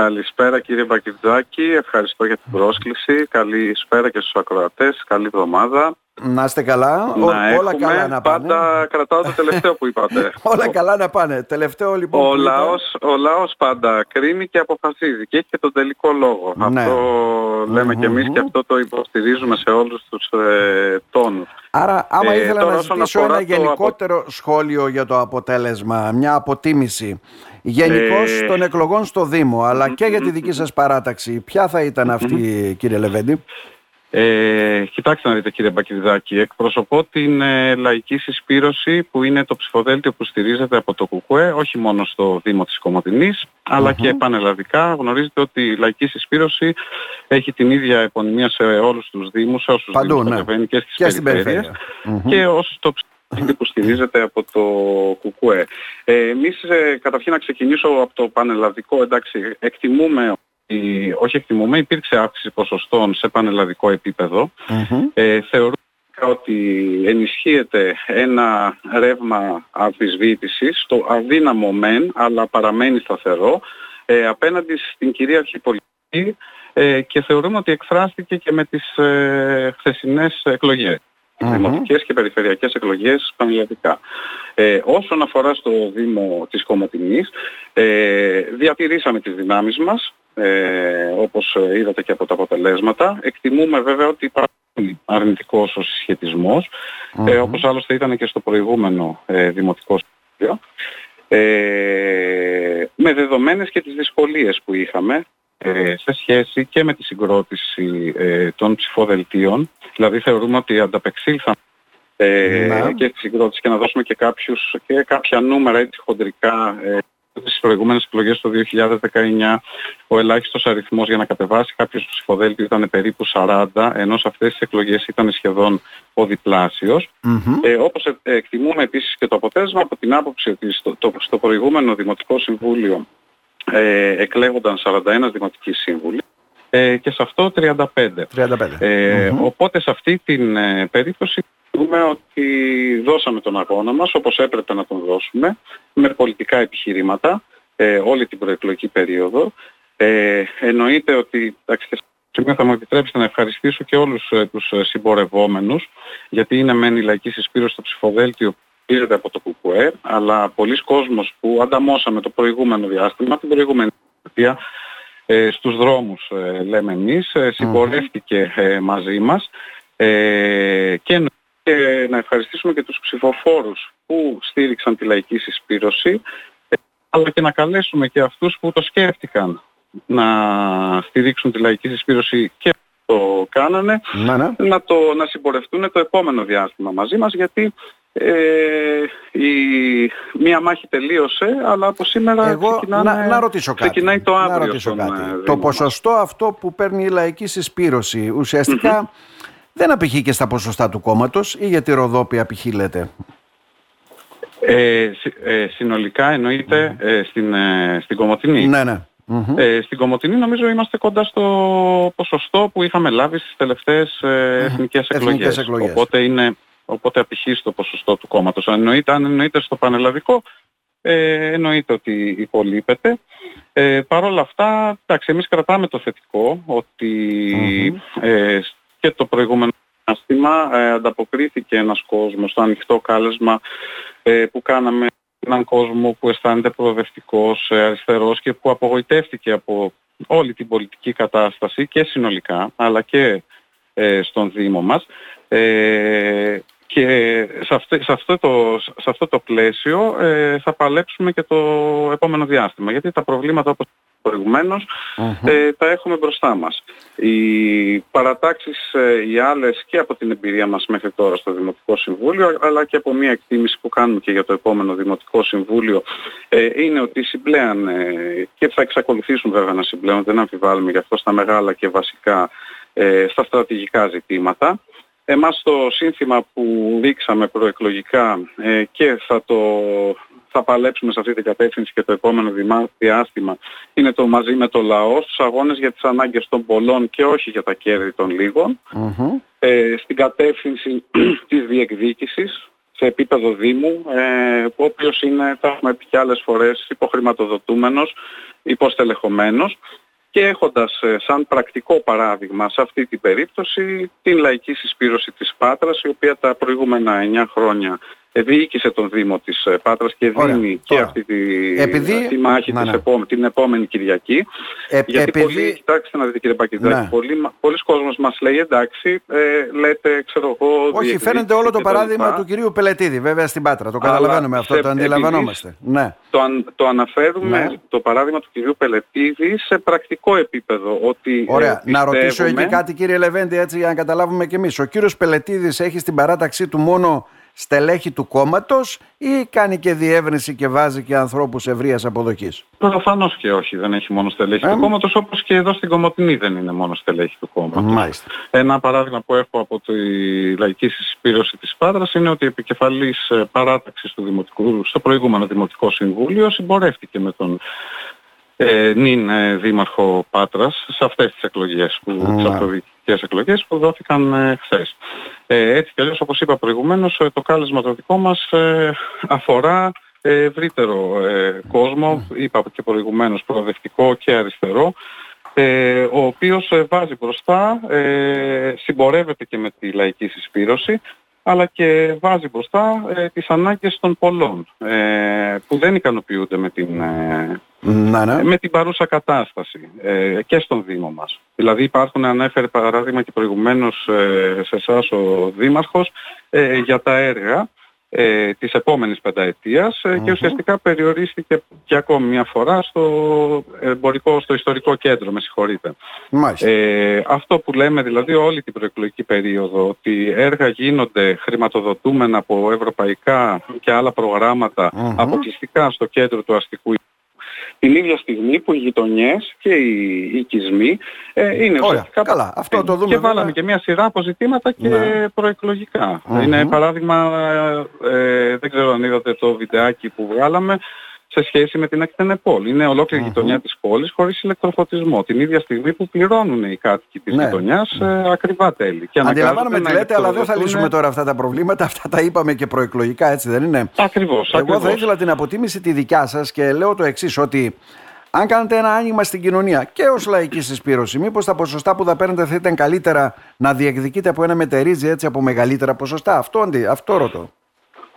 Καλησπέρα κύριε Μπακιτζάκη, ευχαριστώ για την πρόσκληση. Καλησπέρα και στους ακροατές, καλή εβδομάδα. Να είστε καλά, να όλα καλά να πάνε. Πάντα κρατάω το τελευταίο που είπατε. όλα καλά να πάνε. Τελευταίο λοιπόν. Ο, λαός, ο λαός πάντα κρίνει και αποφασίζει και έχει και τον τελικό λόγο. Ναι. Αυτό λέμε mm-hmm. και εμείς και αυτό το υποστηρίζουμε σε όλους τους ε, τόνους. Άρα άμα ε, ήθελα να ζητήσω ένα γενικότερο απο... σχόλιο για το αποτέλεσμα, μια αποτίμηση γενικώς ε... των εκλογών στο Δήμο, αλλά και για τη δική σας παράταξη, ποια θα ήταν αυτή κύριε Λεβέντη; Ε, κοιτάξτε να δείτε κύριε Μπακυριδάκη, εκπροσωπώ την ε, λαϊκή συσπήρωση που είναι το ψηφοδέλτιο που στηρίζεται από το ΚΚΕ, όχι μόνο στο Δήμο της κομματινης αλλά και πανελλαδικά. Γνωρίζετε ότι η λαϊκή συσπήρωση έχει την ίδια επωνυμία σε όλους τους Δήμους, σε όσους Παντού, Δήμους ναι. και στις και περιφέρειες και ως το ψηφοδέλτιο που στηρίζεται από το ΚΚΕ. Ε, εμείς ε, καταρχήν να ξεκινήσω από το πανελλαδικό, εντάξει, εκτιμούμε όχι εκτιμούμε, υπήρξε αύξηση ποσοστών σε πανελλαδικό Ε, θεωρούμε ότι ενισχύεται ένα ρεύμα αμφισβήτησης, το αδύναμο μεν, αλλά παραμένει σταθερό, ε, απέναντι στην κυρίαρχη πολιτική ε, και θεωρούμε ότι εκφράστηκε και με τις ε, χθεσινές εκλογές. Mm-hmm. Δημοτικές και περιφερειακές εκλογές πανελλαδικά. Ε, όσον αφορά στο Δήμο της Κομωτινής, ε, διατηρήσαμε τις δυνάμεις μας, ε, όπως είδατε και από τα αποτελέσματα. Εκτιμούμε βέβαια ότι υπάρχει αρνητικός ο συσχετισμός, ε, όπως άλλωστε ήταν και στο προηγούμενο ε, δημοτικό σχέδιο, ε, με δεδομένες και τις δυσκολίες που είχαμε ε, σε σχέση και με τη συγκρότηση ε, των ψηφοδελτίων. Δηλαδή θεωρούμε ότι ανταπεξήλθαν ε, ναι. και στη συγκρότηση και να δώσουμε και, κάποιους, και κάποια νούμερα έτσι χοντρικά στις προηγούμενες εκλογές το 2019 ο ελάχιστος αριθμός για να κατεβάσει κάποιος ψηφοδέλτιο ήταν περίπου 40 ενώ σε αυτές τις εκλογές ήταν σχεδόν ο διπλασιος Ε, όπως ε, εκτιμούμε επίσης και το αποτέλεσμα από την άποψη ότι στο, το, στο προηγούμενο Δημοτικό Συμβούλιο ε, εκλέγονταν 41 δημοτικοί σύμβουλοι ε, και σε αυτό 35. 35. Ε, Οπότε σε αυτή την ε, περίπτωση Δούμε ότι δώσαμε τον αγώνα μας όπως έπρεπε να τον δώσουμε με πολιτικά επιχειρήματα ε, όλη την προεκλογική περίοδο. Ε, εννοείται ότι Σήμερα θα μου επιτρέψετε να ευχαριστήσω και όλους ε, τους ε, συμπορευόμενους γιατί είναι μεν η λαϊκή συσπήρωση στο ψηφοδέλτιο που πήρεται από το ΚΚΕ αλλά πολλοί κόσμος που ανταμώσαμε το προηγούμενο διάστημα, την προηγούμενη θητεία ε, στους δρόμους ε, λέμε εμείς, ε, συμπορεύτηκε μαζί μας και και να ευχαριστήσουμε και τους ψηφοφόρους που στήριξαν τη λαϊκή συσπήρωση αλλά και να καλέσουμε και αυτούς που το σκέφτηκαν να στηρίξουν τη λαϊκή συσπήρωση και το κάνανε να, ναι. να, το, να συμπορευτούν το επόμενο διάστημα μαζί μας γιατί ε, η, μία μάχη τελείωσε αλλά από σήμερα Εγώ, να, να ρωτήσω κάτι, ξεκινάει το αύριο. Να ρωτήσω κάτι. Ε, το ποσοστό αυτό που παίρνει η λαϊκή συσπήρωση δεν απηχεί και στα ποσοστά του κόμματος ή για τη Ροδόπη απηχήλεται. Ε, ε, συνολικά εννοείται ε, στην, ε, στην Κομωτινή. Ναι, ναι. Ε, στην Κομωτινή νομίζω είμαστε κοντά στο ποσοστό που είχαμε λάβει στις τελευταίες ε, εθνικές, εκλογές. εκλογές. Οπότε, είναι, οπότε απηχεί στο ποσοστό του κόμματος. Αν εννοείται, αν εννοείται στο πανελλαδικό, ε, εννοείται ότι υπολείπεται. Ε, Παρ' όλα αυτά, εντάξει, εμείς κρατάμε το θετικό ότι ε, και το προηγούμενο διάστημα ε, ανταποκρίθηκε ένας κόσμος στο ανοιχτό κάλεσμα ε, που κάναμε έναν κόσμο που αισθάνεται προοδευτικός, ε, αριστερός και που απογοητεύτηκε από όλη την πολιτική κατάσταση και συνολικά αλλά και ε, στον Δήμο μας ε, και σε αυτό, σε αυτό, το, σε αυτό το πλαίσιο ε, θα παλέψουμε και το επόμενο διάστημα γιατί τα προβλήματα όπως προηγουμένως ε, τα έχουμε μπροστά μας. Οι παρατάξεις ε, οι άλλες και από την εμπειρία μας μέχρι τώρα στο Δημοτικό Συμβούλιο αλλά και από μια εκτίμηση που κάνουμε και για το επόμενο Δημοτικό Συμβούλιο ε, είναι ότι συμπλέαν ε, και θα εξακολουθήσουν βέβαια να συμπλέουν, δεν αμφιβάλλουμε γι' αυτό στα μεγάλα και βασικά στα στρατηγικά ζητήματα. Εμάς το σύνθημα που δείξαμε προεκλογικά και θα το θα παλέψουμε σε αυτή την κατεύθυνση και το επόμενο διάστημα είναι το μαζί με το λαό στους αγώνες για τις ανάγκες των πολλών και όχι για τα κέρδη των λιγων Ε, στην κατεύθυνση της διεκδίκησης σε επίπεδο Δήμου, ε, ο οποίος είναι, τα έχουμε πει και άλλες φορές, υποχρηματοδοτούμενος, υποστελεχωμένος και έχοντας ε, σαν πρακτικό παράδειγμα σε αυτή την περίπτωση την λαϊκή συσπήρωση της Πάτρας η οποία τα προηγούμενα 9 χρόνια διοίκησε τον Δήμο της ε, Πάτρας και δίνει και αυτή τη, επειδή... τη μάχη ναι, ναι. την επόμενη Κυριακή. Ε, γιατί επειδή... πολλοί, κοιτάξτε να δείτε κύριε Πακητάκη, ναι. πολλοί, πολλοί κόσμος μας λέει εντάξει, ε, λέτε ξέρω εγώ... Όχι, φαίνεται όλο το παράδειγμα του κυρίου Πελετίδη βέβαια στην Πάτρα, το καταλαβαίνουμε αυτό, το αντιλαμβανόμαστε. Ναι. Το, αν, το αναφέρουμε ναι. το παράδειγμα του κυρίου Πελετίδη σε πρακτικό επίπεδο. Ότι, Ωραία, ε, να ρωτήσω εκεί κάτι κύριε Λεβέντη έτσι για να καταλάβουμε κι εμείς. Ο κύριος Πελετίδης έχει στην παράταξή του μόνο στελέχη του κόμματος ή κάνει και διεύρυνση και βάζει και ανθρώπους ευρείας αποδοχής; Προφανώς και όχι, δεν έχει μόνο στελέχη ε. του κόμματος, όπως και εδώ στην Κομωτινή δεν είναι μόνο στελέχη του κόμματος. Ένα παράδειγμα που έχω από τη λαϊκή συσπήρωση της Πάτρας είναι ότι η επικεφαλής ε, παράταξης του Δημοτικού, στο προηγούμενο Δημοτικό Συμβούλιο συμπορεύτηκε με τον ε, νυν ε, δήμαρχο Πάτρας σε αυτές τις εκλογές, που, mm. Τις εκλογές που δόθηκαν ε, χθες. Ε, έτσι κι αλλιώς όπως είπα προηγουμένως ε, το κάλεσμα το δικό μας ε, αφορά ευρύτερο κόσμο, είπα και προηγουμένως προοδευτικό και αριστερό, ο οποίος βάζει μπροστά, συμπορεύεται και με τη λαϊκή συσπήρωση, αλλά και βάζει μπροστά ε, τις ανάγκες των πολλών ε, που δεν ικανοποιούνται με την, ε, να, ναι. με την παρούσα κατάσταση ε, και στον Δήμο μας. Δηλαδή υπάρχουν, ανέφερε παράδειγμα και προηγουμένως σε εσάς ο Δήμαρχος, για τα έργα ε, της επόμενης πενταετίας ε, και ουσιαστικά περιορίστηκε και ακόμη μια φορά στο, εμπορικό, στο ιστορικό κέντρο, με συγχωρείτε. Ε, αυτό που λέμε δηλαδή όλη την προεκλογική περίοδο, ότι έργα γίνονται χρηματοδοτούμενα από ευρωπαϊκά και άλλα αποκλειστικά στο κέντρο του αστικού την ίδια στιγμή που οι γειτονιές και οι οικισμοί ε, είναι ουσιαστικά καλά. Αυτό το δούμε και βάλαμε και μια σειρά από ζητήματα και ναι. προεκλογικα Είναι παράδειγμα, ε, δεν ξέρω αν είδατε το βιντεάκι που βγάλαμε, σε σχέση με την Ακτενεπόλ. Είναι ολόκληρη η γειτονιά της πόλης χωρίς ηλεκτροφωτισμό. Την ίδια στιγμή που πληρώνουν οι κάτοικοι της ναι. γειτονιάς ε, ακριβά τέλη. Και Αντιλαμβάνομαι τι λέτε, αλλά δεν θα λύσουμε τώρα αυτά τα προβλήματα. Αυτά τα είπαμε και προεκλογικά, έτσι δεν είναι; Ακριβώς. Εγώ ακριβώς. θα ήθελα την αποτίμηση τη δικιά σας και λέω το εξής ότι αν κάνετε ένα άνοιγμα στην κοινωνία και ως λαϊκή συσπήρωση, μήπως τα ποσοστά που θα παίρνετε θα ήταν καλύτερα να διεκδικείτε από ένα μετερίζει έτσι από μεγαλύτερα ποσοστά. Αυτό, αυτό ρωτώ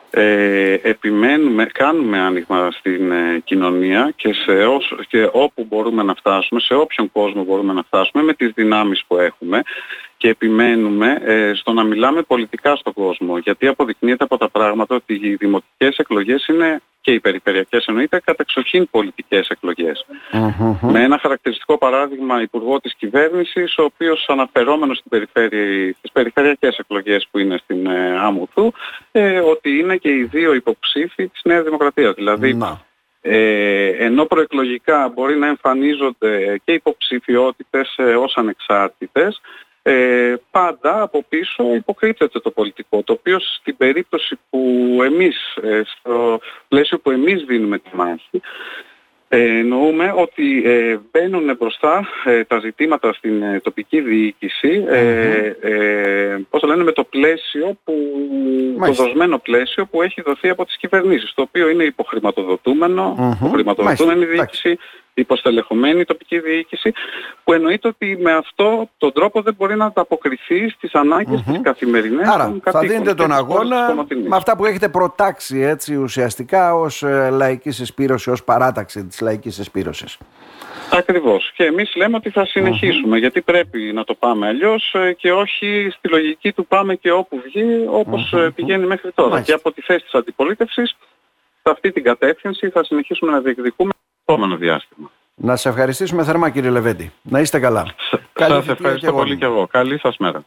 ε, επιμένουμε, κάνουμε άνοιγμα στην ε, κοινωνία και, σε και όπου μπορούμε να φτάσουμε, σε όποιον κόσμο μπορούμε να φτάσουμε με τις δυνάμεις που έχουμε και επιμένουμε ε, στο να μιλάμε πολιτικά στον κόσμο γιατί αποδεικνύεται από τα πράγματα ότι οι δημοτικές εκλογές είναι και οι περιφερειακές εννοείται κατεξοχήν πολιτικές Με ένα χαρακτηριστικό παράδειγμα υπουργό της κυβέρνησης ο οποίος αναφερόμενος στην περιφέρεια, στις περιφερειακές εκλογές που είναι στην ε, Άμμουθου ε, ότι είναι και οι δύο υποψήφοι της Νέας Δημοκρατίας. Δηλαδή ε, ενώ προεκλογικά μπορεί να εμφανίζονται και υποψηφιότητες ε, ως ανεξάρτητες ε, πάντα από πίσω υποκρύπτεται το πολιτικό, το οποίο στην περίπτωση που εμείς, ε, στο πλαίσιο που εμείς δίνουμε τη μάχη, ε, εννοούμε ότι ε, μπαίνουν μπροστά ε, τα ζητήματα στην ε, τοπική διοίκηση ε, ε, πώς το λένε με το πλαίσιο που, το δοσμένο πλαίσιο που έχει δοθεί από τις κυβερνήσεις το οποίο είναι υποχρηματοδοτούμενο, mm-hmm. υποχρηματοδοτούμενη διοίκηση υποστελεχωμένη τοπική διοίκηση που εννοείται ότι με αυτό τον τρόπο δεν μπορεί να ανταποκριθεί στις ανάγκες mm-hmm. της καθημερινής Άρα θα δίνετε τον αγώνα με αυτά που έχετε προτάξει έτσι ουσιαστικά ως ε, λαϊκή συσπήρωση, ως παράταξη της λαϊκής συσπήρωσης. Ακριβώς. Και εμείς λέμε ότι θα συνεχίσουμε γιατί πρέπει να το πάμε αλλιώς ε, και όχι στη λογική του πάμε και όπου βγει όπως ε, πηγαίνει μέχρι τώρα. Και από τη θέση της αντιπολίτευσης σε αυτή την κατεύθυνση θα συνεχίσουμε να διεκδικούμε επόμενο διάστημα. Να σε ευχαριστήσουμε θερμά κύριε Λεβέντη. Να είστε καλά. Σας ευχαριστώ πολύ και εγώ. Καλή σας μέρα.